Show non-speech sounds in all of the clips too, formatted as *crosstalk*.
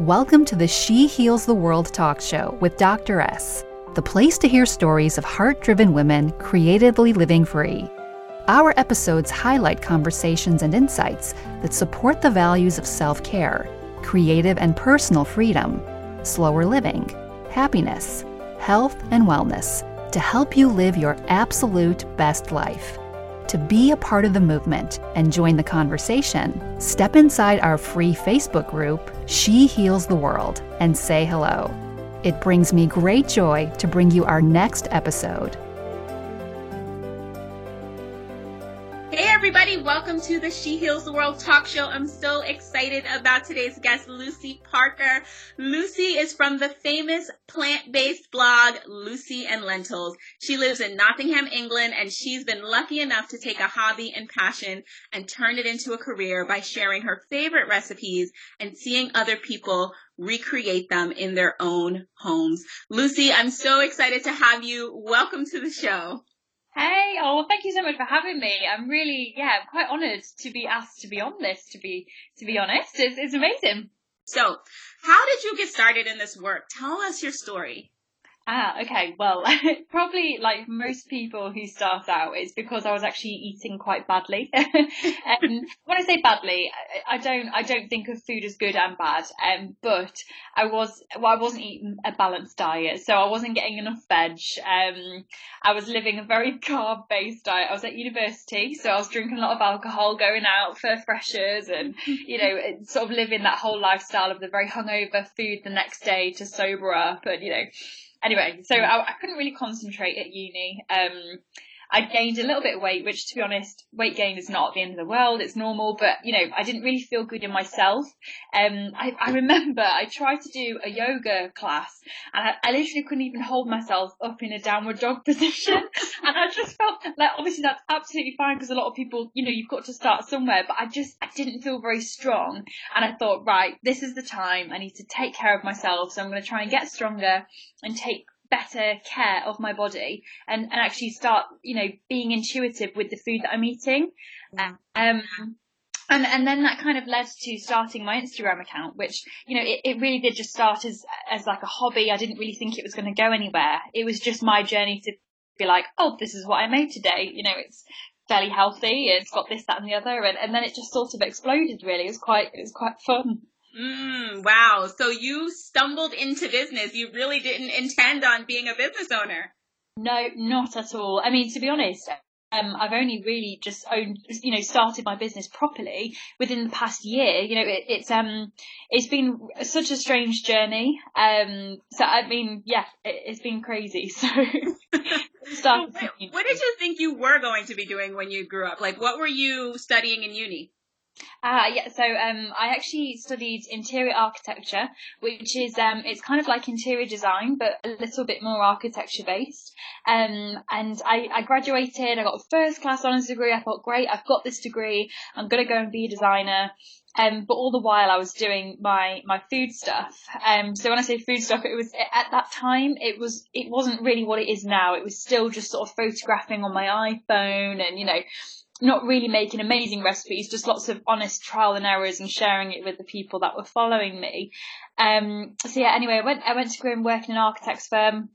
Welcome to the She Heals the World talk show with Dr. S, the place to hear stories of heart driven women creatively living free. Our episodes highlight conversations and insights that support the values of self care, creative and personal freedom, slower living, happiness, health, and wellness to help you live your absolute best life. To be a part of the movement and join the conversation, step inside our free Facebook group, She Heals the World, and say hello. It brings me great joy to bring you our next episode. Welcome to the She Heals the World talk show. I'm so excited about today's guest, Lucy Parker. Lucy is from the famous plant based blog, Lucy and Lentils. She lives in Nottingham, England, and she's been lucky enough to take a hobby and passion and turn it into a career by sharing her favorite recipes and seeing other people recreate them in their own homes. Lucy, I'm so excited to have you. Welcome to the show. Hey, oh, well, thank you so much for having me. I'm really, yeah, I'm quite honoured to be asked to be on this. To be, to be honest, it's, it's amazing. So, how did you get started in this work? Tell us your story. Ah, okay. Well, *laughs* probably like most people who start out, it's because I was actually eating quite badly. and *laughs* when I say badly, I, I, don't, I don't think of food as good and bad. Um, but I was, well, I wasn't eating a balanced diet, so I wasn't getting enough veg. Um, I was living a very *laughs* carb-based diet. I was at university, so I was drinking a lot of alcohol, going out for freshers, and you know, sort of living that whole lifestyle of the very hungover food the next day to sober up, and you know anyway, so I, I, couldn't really concentrate at uni. Um, I gained a little bit of weight, which to be honest, weight gain is not the end of the world. It's normal, but you know, I didn't really feel good in myself. Um, I, I remember I tried to do a yoga class and I, I, literally couldn't even hold myself up in a downward dog *laughs* position. and I just felt like obviously that's absolutely fine because a lot of people, you know, you've got to start somewhere, but I just, I didn't feel very strong. And I thought, right, this is the time. I need to take care of myself. So I'm going to try and get stronger and take better care of my body and, and actually start, you know, being intuitive with the food that I'm eating. Um, and, and then that kind of led to starting my Instagram account, which, you know, it, it really did just start as, as like a hobby. I didn't really think it was going to go anywhere. It was just my journey to be like, oh, this is what I made today. You know, it's fairly healthy. It's got this, that and the other. And, and then it just sort of exploded really. It was quite, it was quite fun. Mm, wow. So you stumbled into business. You really didn't intend on being a business owner. No, not at all. I mean, to be honest, um, I've only really just owned, you know, started my business properly within the past year. You know, it, it's um, it's been such a strange journey. Um, so I mean, yeah, it, has been crazy. *laughs* So, what, what did you think you were going to be doing when you grew up? Like, what were you studying in uni? Ah, yeah. So um, I actually studied interior architecture, which is um, it's kind of like interior design, but a little bit more architecture based. Um, and I, I graduated. I got a first class honours degree. I thought, great, I've got this degree. I'm gonna go and be a designer. Um, but all the while I was doing my, my food stuff. Um, so when I say food stuff, it was at that time, it was, it wasn't really what it is now. It was still just sort of photographing on my iPhone and, you know, not really making amazing recipes, just lots of honest trial and errors and sharing it with the people that were following me. Um, so yeah, anyway, I went, I went to go and work in an architect's firm.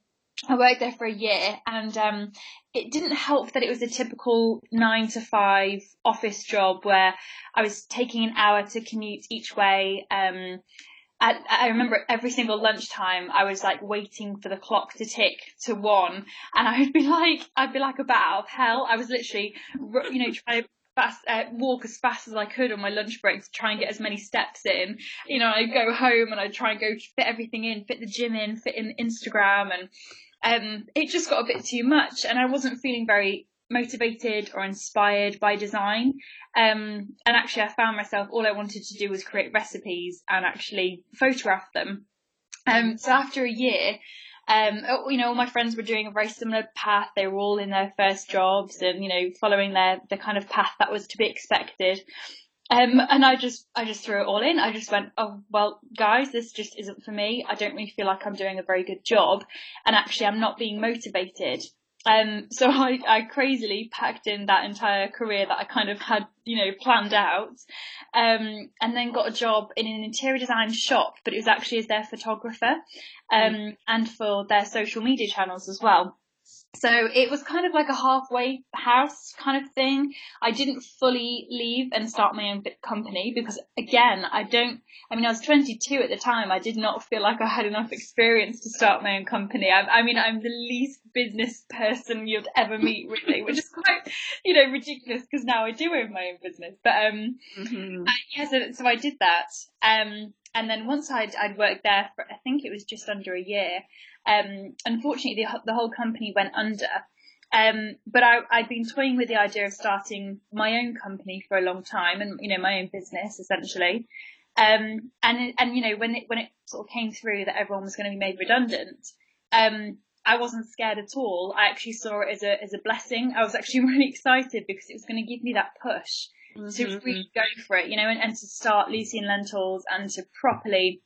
I worked there for a year and, um, it didn't help that it was a typical nine to five office job where I was taking an hour to commute each way. Um, I, I remember every single lunchtime I was like waiting for the clock to tick to one, and I'd be *laughs* like, I'd be like a bat out of hell. I was literally, you know, trying to fast, uh, walk as fast as I could on my lunch break to try and get as many steps in. You know, I'd go home and I'd try and go fit everything in, fit the gym in, fit in Instagram, and um, it just got a bit too much, and I wasn't feeling very motivated or inspired by design. Um, and actually, I found myself all I wanted to do was create recipes and actually photograph them. Um, so after a year, um, oh, you know, all my friends were doing a very similar path. They were all in their first jobs and, you know, following their, the kind of path that was to be expected. Um, and I just, I just threw it all in. I just went, oh, well, guys, this just isn't for me. I don't really feel like I'm doing a very good job. And actually, I'm not being motivated Um, so *laughs* I, I crazily packed in that entire career that I kind of had, you know, planned out. Um, and then got a job in an interior design shop, but it was actually as their photographer, um, mm. and for their social media channels as well. So it was kind of like a halfway house kind of thing. I didn't fully leave and start my own company because again, I don't, I mean, I was 22 at the time. I did not feel like I had enough experience to start my own company. I, I mean, I'm the least business person you'd ever meet really, which is quite, you know, ridiculous because now I do own my own business. But, um, mm-hmm. uh, yeah, so, so I did that. Um, and then once I'd, I'd worked there for, I think it was just under a year, um, unfortunately, the, the whole company went under. Um, but I, I'd been toying with the idea of starting my own company for a long time, and you know, my own business essentially. Um, and and you know, when it when it sort of came through that everyone was going to be made redundant, um, I wasn't scared at all. I actually saw it as a as a blessing. I was actually *laughs* really excited because it was going to give me that push mm-hmm. to really go for it, you know, and, and to start Lucy and Lentils and to properly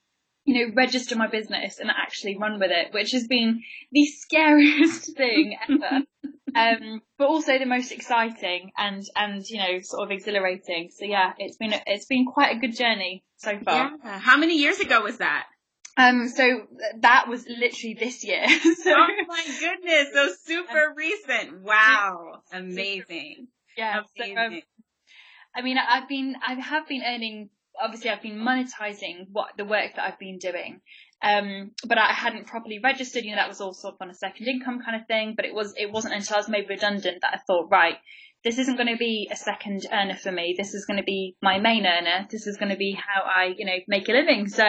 you know, register my business and actually run with it, which has been the scariest *laughs* thing ever. um, but also the most exciting and, and, you know, sort of exhilarating. So yeah, it's been, it's been quite a good journey so far. Yeah. How many years ago was that? Um, so that was literally this year. *laughs* so, oh my goodness. So super recent. Wow. Amazing. Yeah. Amazing. So, um, I mean, I've been, I have been earning obviously I've been monetizing what the work that I've been doing. Um, but I hadn't properly registered, you know, that was all sort of on a second income kind of thing. But it was, it wasn't until I was made redundant that I thought, right, this isn't going to be a second earner for me. This is going to be my main earner. This is going to be how I, you know, make a living. So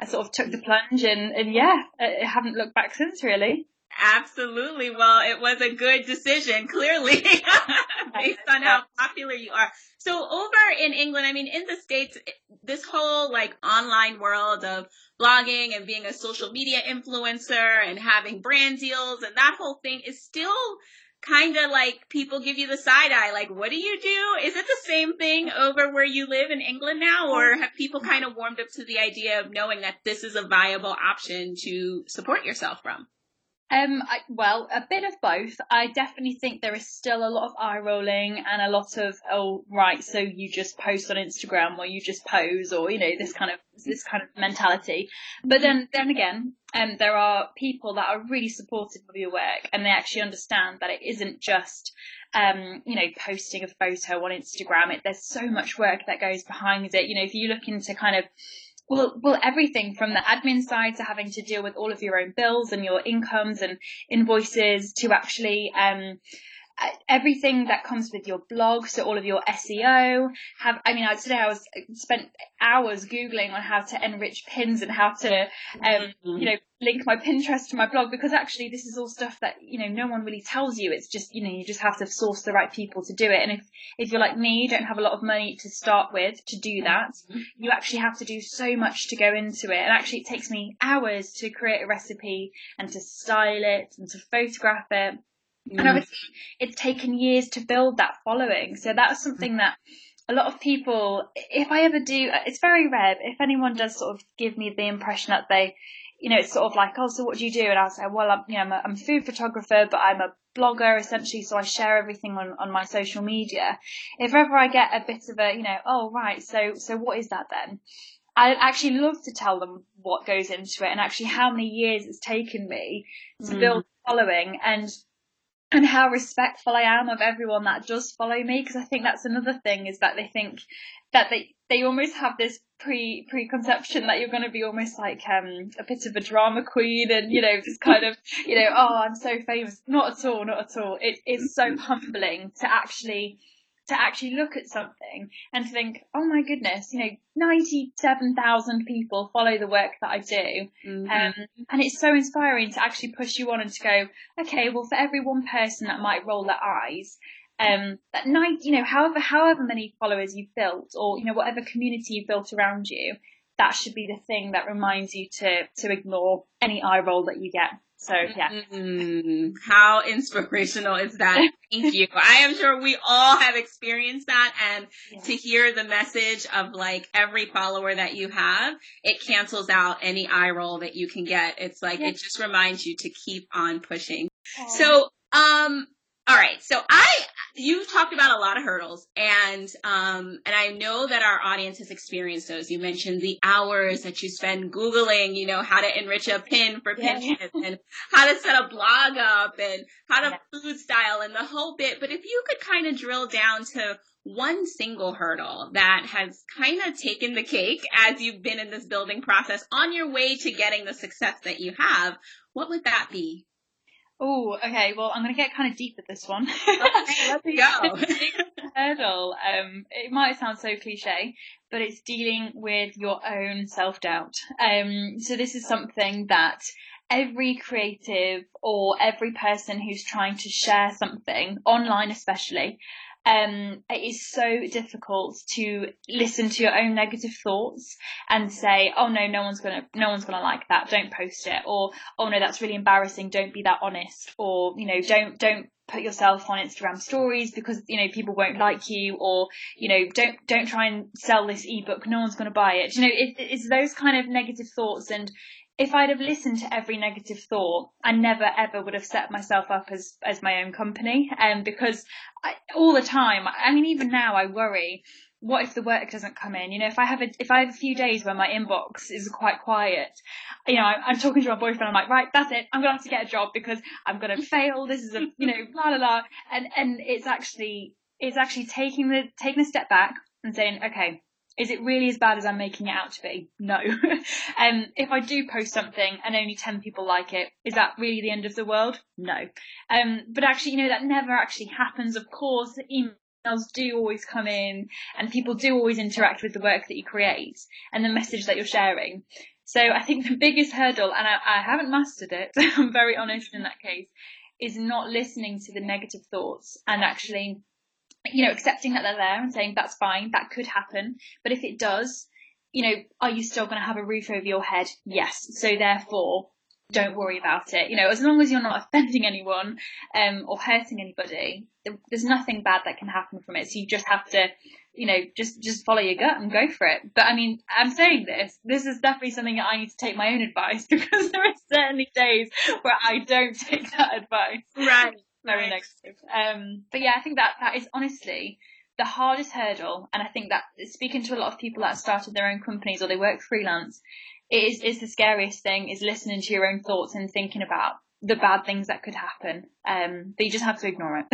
I sort of took the plunge and, and yeah, I haven't looked back since really. Absolutely. Well, it was a good decision, clearly, *laughs* based on how popular you are. So over in England, I mean, in the States, this whole like online world of blogging and being a social media influencer and having brand deals and that whole thing is still kind of like people give you the side eye, like, what do you do? Is it the same thing over where you live in England now? Or have people kind of warmed up to the idea of knowing that this is a viable option to support yourself from? Um, I, well, a bit of both. I definitely think there is still a lot of eye rolling and a lot of oh right, so you just post on Instagram or you just pose or you know this kind of this kind of mentality. But then then again, um, there are people that are really supportive of your work and they actually understand that it isn't just um, you know, posting a photo on Instagram. It, there's so much work that goes behind it. You know, if you look into kind of well, well, everything from the admin side to having to deal with all of your own bills and your incomes and invoices to actually um, everything that comes with your blog, so all of your SEO. Have I mean, today I was spent hours googling on how to enrich pins and how to, um, mm-hmm. you know, link my Pinterest to my blog because actually this is all stuff that you know no one really tells you. It's just you know you just have to source the right people to do it. And if if you're like me, you don't have a lot of money to start with to do that, mm-hmm. you actually have to do so much to go into it. And actually, it takes me hours to create a recipe and to style it and to photograph it Mm. And obviously, it's taken years to build that following. So that's something that a lot of people, if I ever do, it's very rare, if anyone does sort of give me the impression that they, you know, it's sort of like, oh, so what do you do? And I'll say, well, I'm, you know, I'm a, I'm a food photographer, but I'm a blogger essentially, so I share everything on, on my social media. If ever I get a bit of a, you know, oh, right, so, so what is that then? I'd actually love to tell them what goes into it and actually how many years it's taken me to mm. build following and and how respectful I am of everyone that does follow me because I think that's another thing is that they think that they they almost have this pre preconception that you're going to be almost like um a bit of a drama queen and you know just kind of you know oh I'm so famous. Not at all not at all. It is so humbling to actually to actually look at something and think, oh my goodness, you know, 97,000 people follow the work that I do. Mm-hmm. Um, and it's so inspiring to actually push you on and to go, okay, well, for every one person that might roll their eyes, um, that night, you know, however, however many followers you've built or, you know, whatever community you've built around you, that should be the thing that reminds you to, to ignore any eye roll that you get. So yeah. Mm, how inspirational is that? *laughs* Thank you. I am sure we all have experienced that and yeah. to hear the message of like every follower that you have, it cancels out any eye roll that you can get. It's like, yeah. it just reminds you to keep on pushing. So Um, all right. So I, you've talked about a lot of hurdles and, um, and I know that our audience has experienced those. You mentioned the hours that you spend Googling, you know, how to enrich a pin for Pinterest yeah. and how to set a blog up and how to yeah. food style and the whole bit. But if you could kind of drill down to one single hurdle that has kind of taken the cake as you've been in this building process on your way to getting the success that you have, what would that be? Oh, okay. Well, I'm going to get kind of deep with this one. *laughs* okay, let's go. hurdle. Um, it might sound so cliche, but it's dealing with your own self doubt. Um, so this is something that every creative or every person who's trying to share something online, especially, um, it is so difficult to listen to your own negative thoughts and say, "Oh no, no one's gonna, no one's gonna like that. Don't post it." Or, "Oh no, that's really embarrassing. Don't be that honest." Or, you know, don't don't put yourself on Instagram stories because you know people won't like you. Or, you know, don't don't try and sell this ebook. No one's gonna buy it. You know, it, it's those kind of negative thoughts and if I'd have listened to every negative thought, I never ever would have set myself up as as my own company. Um, because I, all the time, I mean, even now, I worry. What if the work doesn't come in? You know, if I have a if I have a few days where my inbox is quite quiet, you know, I'm, I'm talking to my boyfriend. I'm like, right, that's it. I'm gonna have to get a job because I'm gonna fail. This is a you know, blah blah blah. And and it's actually it's actually taking the taking a step back and saying, okay, is it really as bad as I'm making it out to be? No. *laughs* um, if I do post something and only 10 people like it, is that really the end of the world? No. Um, but actually, you know, that never actually happens. Of course, emails do always come in and people do always interact with the work that you create and the message that you're sharing. So I think the biggest hurdle, and I, I haven't mastered it, *laughs* I'm very honest in that case, is not listening to the negative thoughts and actually you know, accepting that they're there and saying that's fine, that could happen. But if it does, you know, are you still going to have a roof over your head? Yes. So therefore, don't worry about it. You know, as long as you're not *laughs* offending anyone um, or hurting anybody, there's nothing bad that can happen from it. So you just have to, you know, just just follow your gut and go for it. But I mean, I'm saying this. This is definitely something that I need to take my own advice *laughs* because there are certainly days where I don't take that advice. Right very negative. Um, but yeah, I think that that is honestly the hardest hurdle, and I think that speaking to a lot of people that started their own companies or they work freelance, is is the scariest thing is listening to your own thoughts and thinking about the bad things that could happen. Um, but you just have to ignore it.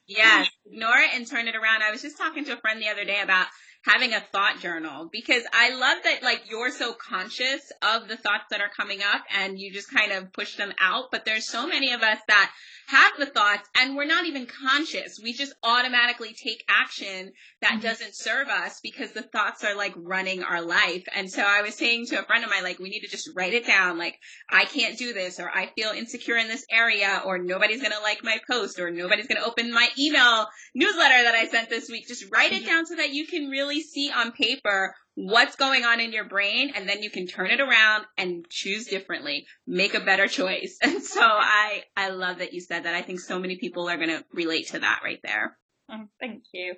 *laughs* yes, ignore it and turn it around. I was just talking to a friend the other day about having a thought journal because I love that like you're so conscious of the thoughts that are coming up and you just kind of push them out. But there's so many of us that have the thoughts and we're not even conscious. We just automatically take action that mm-hmm. doesn't serve us because the thoughts are like running our life. And so I was saying to a friend of mine, like, we need to just write it down. Like, I can't do this or I feel insecure in this area or nobody's going to like my post or nobody's going to open my email newsletter that I sent this week. Just write it mm-hmm. down so that you can really see on paper what's going on in your brain and then you can turn it around and choose differently. Make a better choice. *laughs* And so i i love that you said that. I think so many people are going to relate to that right there. Oh, thank you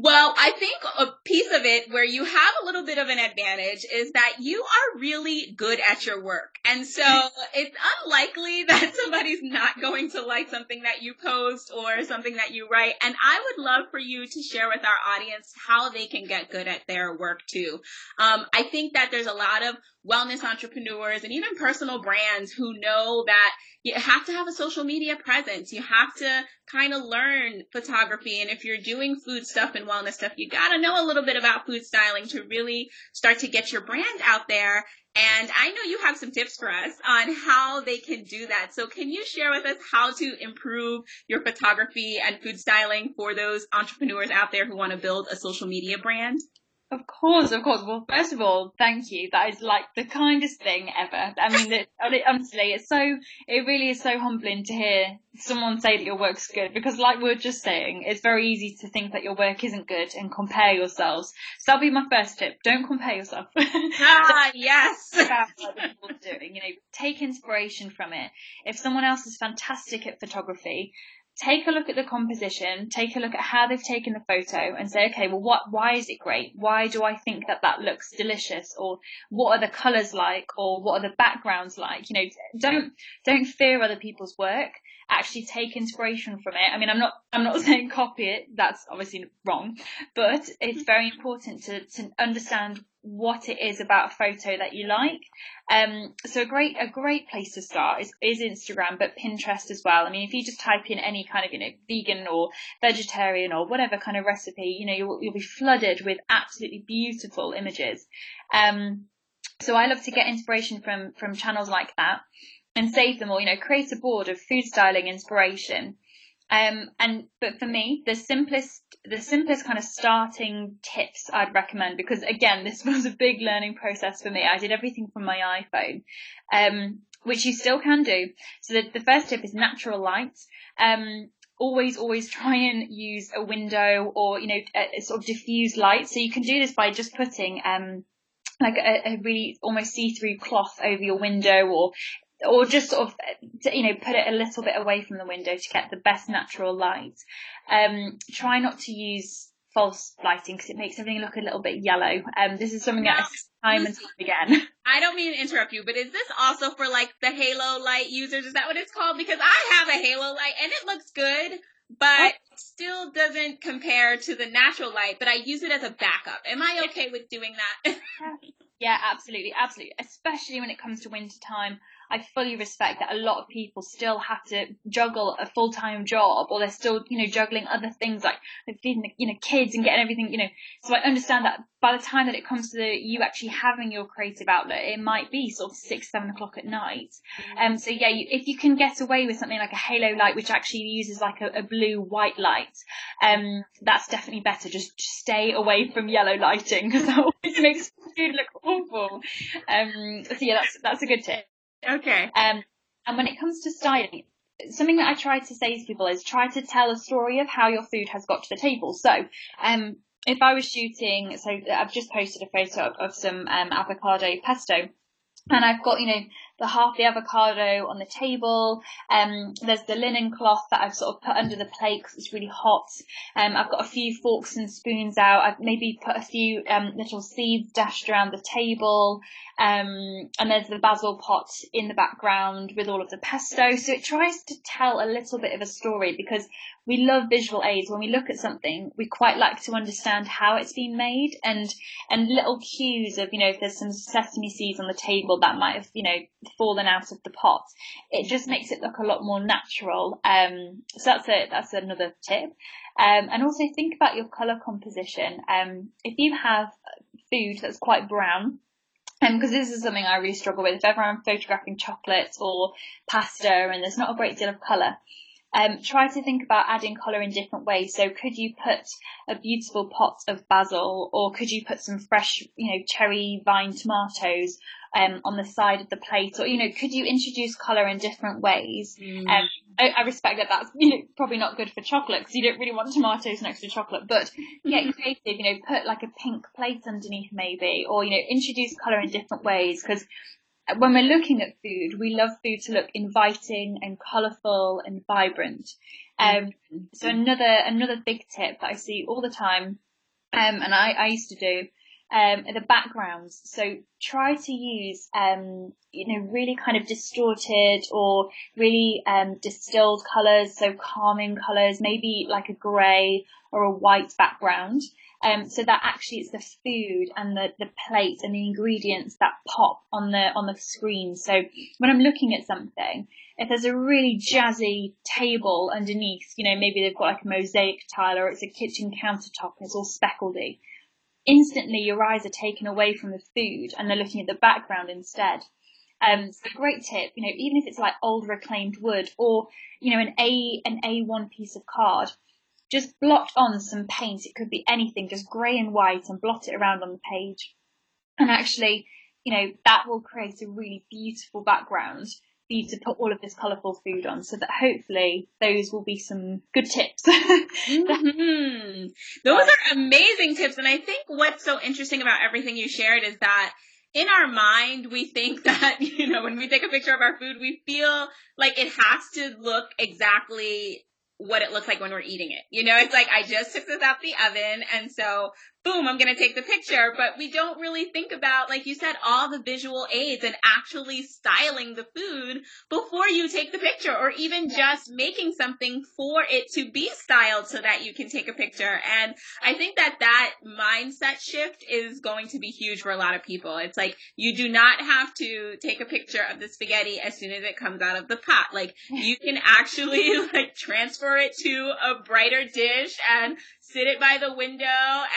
well, I think a piece of it where you have a little bit of an advantage is that you are really good at your work. And so *laughs* it's unlikely *laughs* that somebody's not going to like something that you post or something that you write. And I would love for you to share with our audience how they can get good at their work too. Um, I think that there's a lot of wellness entrepreneurs and even personal brands who know that you have to have a social media presence. You have to kind of learn photography. And if you're doing food stuff and wellness stuff, you got to know a little bit about food styling to really start to get your brand out there. And I know you have some tips for us on how they can do that. So can you share with us how to improve your photography and food styling for those entrepreneurs out there who want to build a social media brand? Of course, of course. Well, first of all, thank you. That is like the kindest thing ever. I mean, it, honestly, it's so, it really is so humbling to hear someone say that your work's good because like we are just saying, it's very easy to think that your work isn't good and compare yourselves. So that'll be my first tip. Don't compare yourself. *laughs* ah, yes. doing, you know, take inspiration from it. If someone else is fantastic at photography, take a look at the composition, take a look at how they've taken the photo and say, okay, well, what, why is it great? Why do I think that that looks delicious? Or what are the colors like? Or what are the backgrounds like? You know, don't, don't fear other people's work. Actually take inspiration from it. I mean, I'm not, I'm not *laughs* saying copy it. That's obviously wrong, but it's very important to, to understand what it is about a photo that you like. Um, so a great a great place to start is, is Instagram, but Pinterest as well. I mean, if you just type in any kind of you know vegan or vegetarian or whatever kind of recipe, you know you'll you'll be flooded with absolutely beautiful images. Um, so I love to get inspiration from from channels like that and save them or you know create a board of food styling inspiration um, and but for me, the simplest the simplest kind of starting tips I'd recommend because again, this *laughs* was a big learning process for me. I did everything from my iPhone, um, which you still can do. So the, the first tip is natural light. Um, always always try and use a window or you know a, a sort of diffuse light. So you can do this by just putting um like a, a, really almost see-through cloth over your window or or just sort of you know put it a little bit away from the window to get the best natural light. Um, try not to use false lighting because it makes everything look a little bit yellow. Um, this is something that I time and time again. *laughs* I don't mean to interrupt you, but is this also for like the halo light users? Is that what it's called? Because I have a halo light and it looks good, but still doesn't compare to the natural light. But I use it as a backup. Am I okay with doing that? *laughs* yeah, absolutely, absolutely. Especially when it comes to winter time. I fully respect that a lot of people still have to juggle a full time job or they're still, you know, juggling other things like feeding, the, you know, kids and getting everything, you know. So I understand that by the time that it comes to the, you actually having your creative outlet, it might be sort of six, seven o'clock at night. Mm-hmm. Um, so yeah, you, if you can get away with something like a halo light, which actually uses like a, a blue white light, um, that's definitely better. Just, just stay away from yellow lighting because that *laughs* always makes food look awful. Um, so yeah, that's, that's a good tip. Okay. Um, and when it comes to styling, something that I try to say to people is try to tell a story of how your food has got to the table. So, um, if I was shooting, so I've just posted a photo of, of some um, avocado pesto, and I've got, you know, the half the avocado on the table. Um, there's the linen cloth that I've sort of put under the plate because it's really hot. Um, I've got a few forks and spoons out. I've maybe put a few um, little seeds dashed around the table. Um, and there's the basil pot in the background with all of the pesto. So it tries to tell a little bit of a story because we love visual aids. When we look at something, we quite like to understand how it's been made and, and little cues of, you know, if there's some sesame seeds on the table that might have, you know, fallen out of the pot. It just makes it look a lot more natural. Um, so that's a, that's another tip. Um, and also think about your colour composition. Um, if you have food that's quite brown, because um, this is something I really struggle with. If ever I'm photographing chocolates or pasta and there's not a great deal of colour, um, try to think about adding colour in different ways. So could you put a beautiful pot of basil or could you put some fresh, you know, cherry vine tomatoes um, on the side of the plate, or you know, could you introduce color in different ways? Mm. Um, I, I, respect that that's you know probably not good for chocolate because you don't really want tomatoes next to chocolate, but get creative. You know, put like a pink plate underneath maybe, or you know, introduce color in different ways because when we're looking at food, we love food to look inviting and colourful and vibrant. Um, so another another big tip that I see all the time, um, and I, I used to do um, the backgrounds. So try to use, um, you know, really kind of distorted or really um, distilled colours, so calming colours, maybe like a grey or a white background. Um, so that actually it's the food and the, the plate and the ingredients that pop on the on the screen. So when I'm looking at something, if there's a really jazzy table underneath, you know, maybe they've got like a mosaic tile or it's a kitchen countertop and it's all speckledy instantly your eyes are taken away from the food and they're looking at the background instead. Um, so a great tip, you know, even if it's like old reclaimed wood or, you know, an A, an A1 piece of card, just blot on some paint. It could be anything, just grey and white and blot it around on the page. And actually, you know, that will create a really beautiful background for you to put all of this colourful food on so that hopefully those will be some good tips. *laughs* mm-hmm. Those are amazing tips. And I think what's so interesting about everything you shared is that in our mind, we think *laughs* that, you know, when we take a picture of our food, we feel like it has to look exactly what it looks like when we're eating it. You know, it's like I just took this out the oven and so boom, I'm going to take the picture. But we don't really think about, like you said, all the visual aids and actually styling the food before you take the picture or even just making something for it to be styled so that you can take a picture. And I think that that mindset shift is going to be huge for a lot of people. It's like you do not have to take a picture of the spaghetti as soon as it comes out of the pot. Like *laughs* you can actually like transfer it to a brighter dish and sit it by the window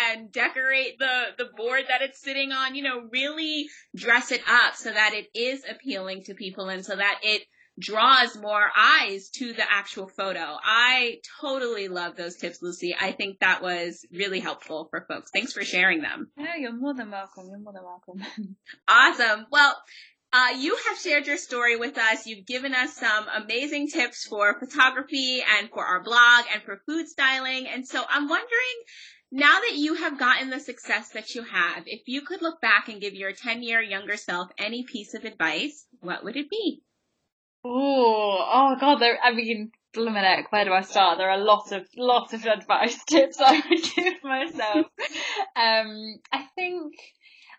and decorate the, the board that it's sitting on, you know, really dress it up so that it is appealing to people and so that it draws more eyes to the actual photo. I totally love those tips, Lucy. I think that was really helpful for folks. Thanks for sharing them. Yeah, you're more than welcome. You're more than welcome. *laughs* awesome. Well, uh, you have shared your story with us. You've given us some amazing tips for photography and for our blog and for food styling. And so I'm wondering, now that you have gotten the success that you have, if you could look back and give your 10 year younger self any piece of advice, what would it be? Oh, oh God, there, I mean, Dominic, where do I start? There are a lot of, lots of advice *laughs* tips I would give myself. *laughs* um, I think,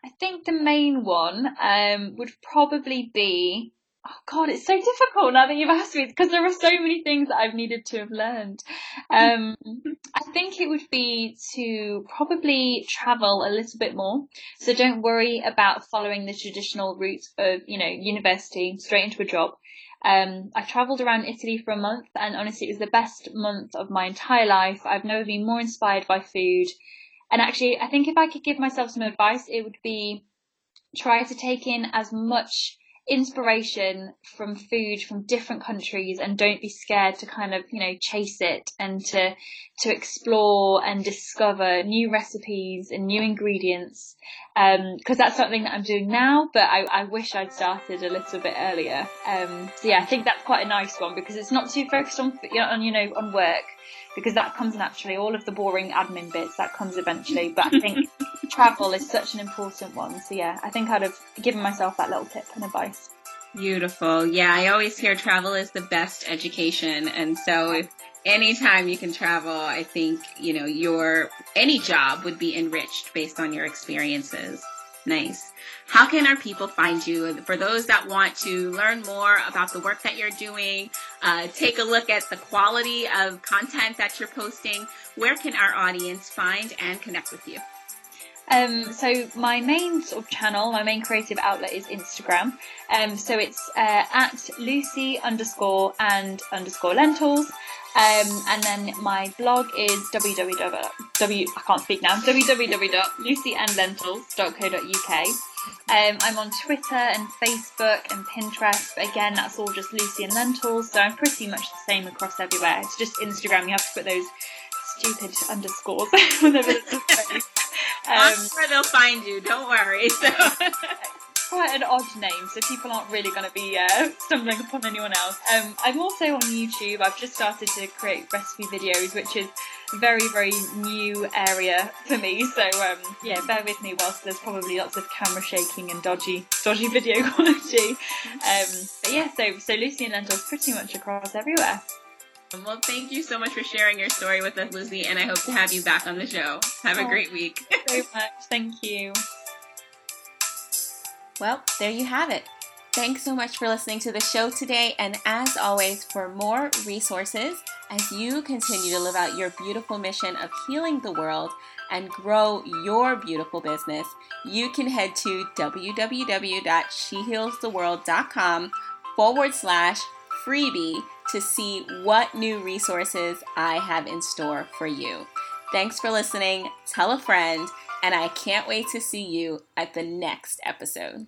I think the main one um, would probably be oh god, it's so difficult now that you've asked me because there are so many things that I've needed to have learned. Um, I think it would be to probably travel a little bit more. So don't worry about following the traditional route of, you know, university straight into a job. Um, I travelled around Italy for a month and honestly it was the best month of my entire life. I've never been more inspired by food. And actually, I think if I could give myself some advice, it would be try to take in as much inspiration from food from different countries and don't be scared to kind of you know chase it and to to explore and discover new recipes and new ingredients. Because um, that's something that I'm doing now but I, I wish I'd started a little bit earlier. Um, so yeah I think that's quite a nice one because it's not too focused on on you know on work because that comes naturally all of the boring admin bits that comes eventually but I think *laughs* travel is such an important one so yeah I think I'd have given myself that little tip and advice Beautiful. Yeah, I always hear travel is the best education. And so if anytime you can travel, I think, you know, your any job would be enriched based on your experiences. Nice. How can our people find you? For those that want to learn more about the work that you're doing, uh, take a look at the quality of content that you're posting, where can our audience find and connect with you? Um, so my main sort of channel, my main creative outlet is Instagram. Um, so it's uh, at Lucy underscore and underscore lentils. Um, and then my blog is www. I can't speak now. www.lucyandlentils.co.uk. Um, I'm on Twitter and Facebook and Pinterest. But again, that's all just Lucy and Lentils. So I'm pretty much the same across everywhere. It's just Instagram. You have to put those stupid underscores *laughs* whenever it's space. Um, I'm sure they'll find you. Don't worry. *laughs* So. quite an odd name, so people aren't really going to be uh, stumbling upon anyone else. Um, I'm also on YouTube. I've just started to create recipe videos, which is a very, very new area for me. So um, yeah, bear with me whilst there's probably lots of camera shaking and dodgy, dodgy *laughs* video quality. Um, but yeah, so so Lucy and Lentils pretty much across everywhere. Well, thank you so much for sharing your story with us, Lizzie, and I hope to have you back on the show. Have a oh, great week. very much. Thank you. Well, there you have it. Thanks so much for listening to the show today. And as always, for more resources as you continue to live out your beautiful mission of healing the world and grow your beautiful business, you can head to www.shehealstheworld.com forward slash freebie to see what new resources I have in store for you. Thanks for listening. Tell a friend, and I can't wait to see you at the next episode.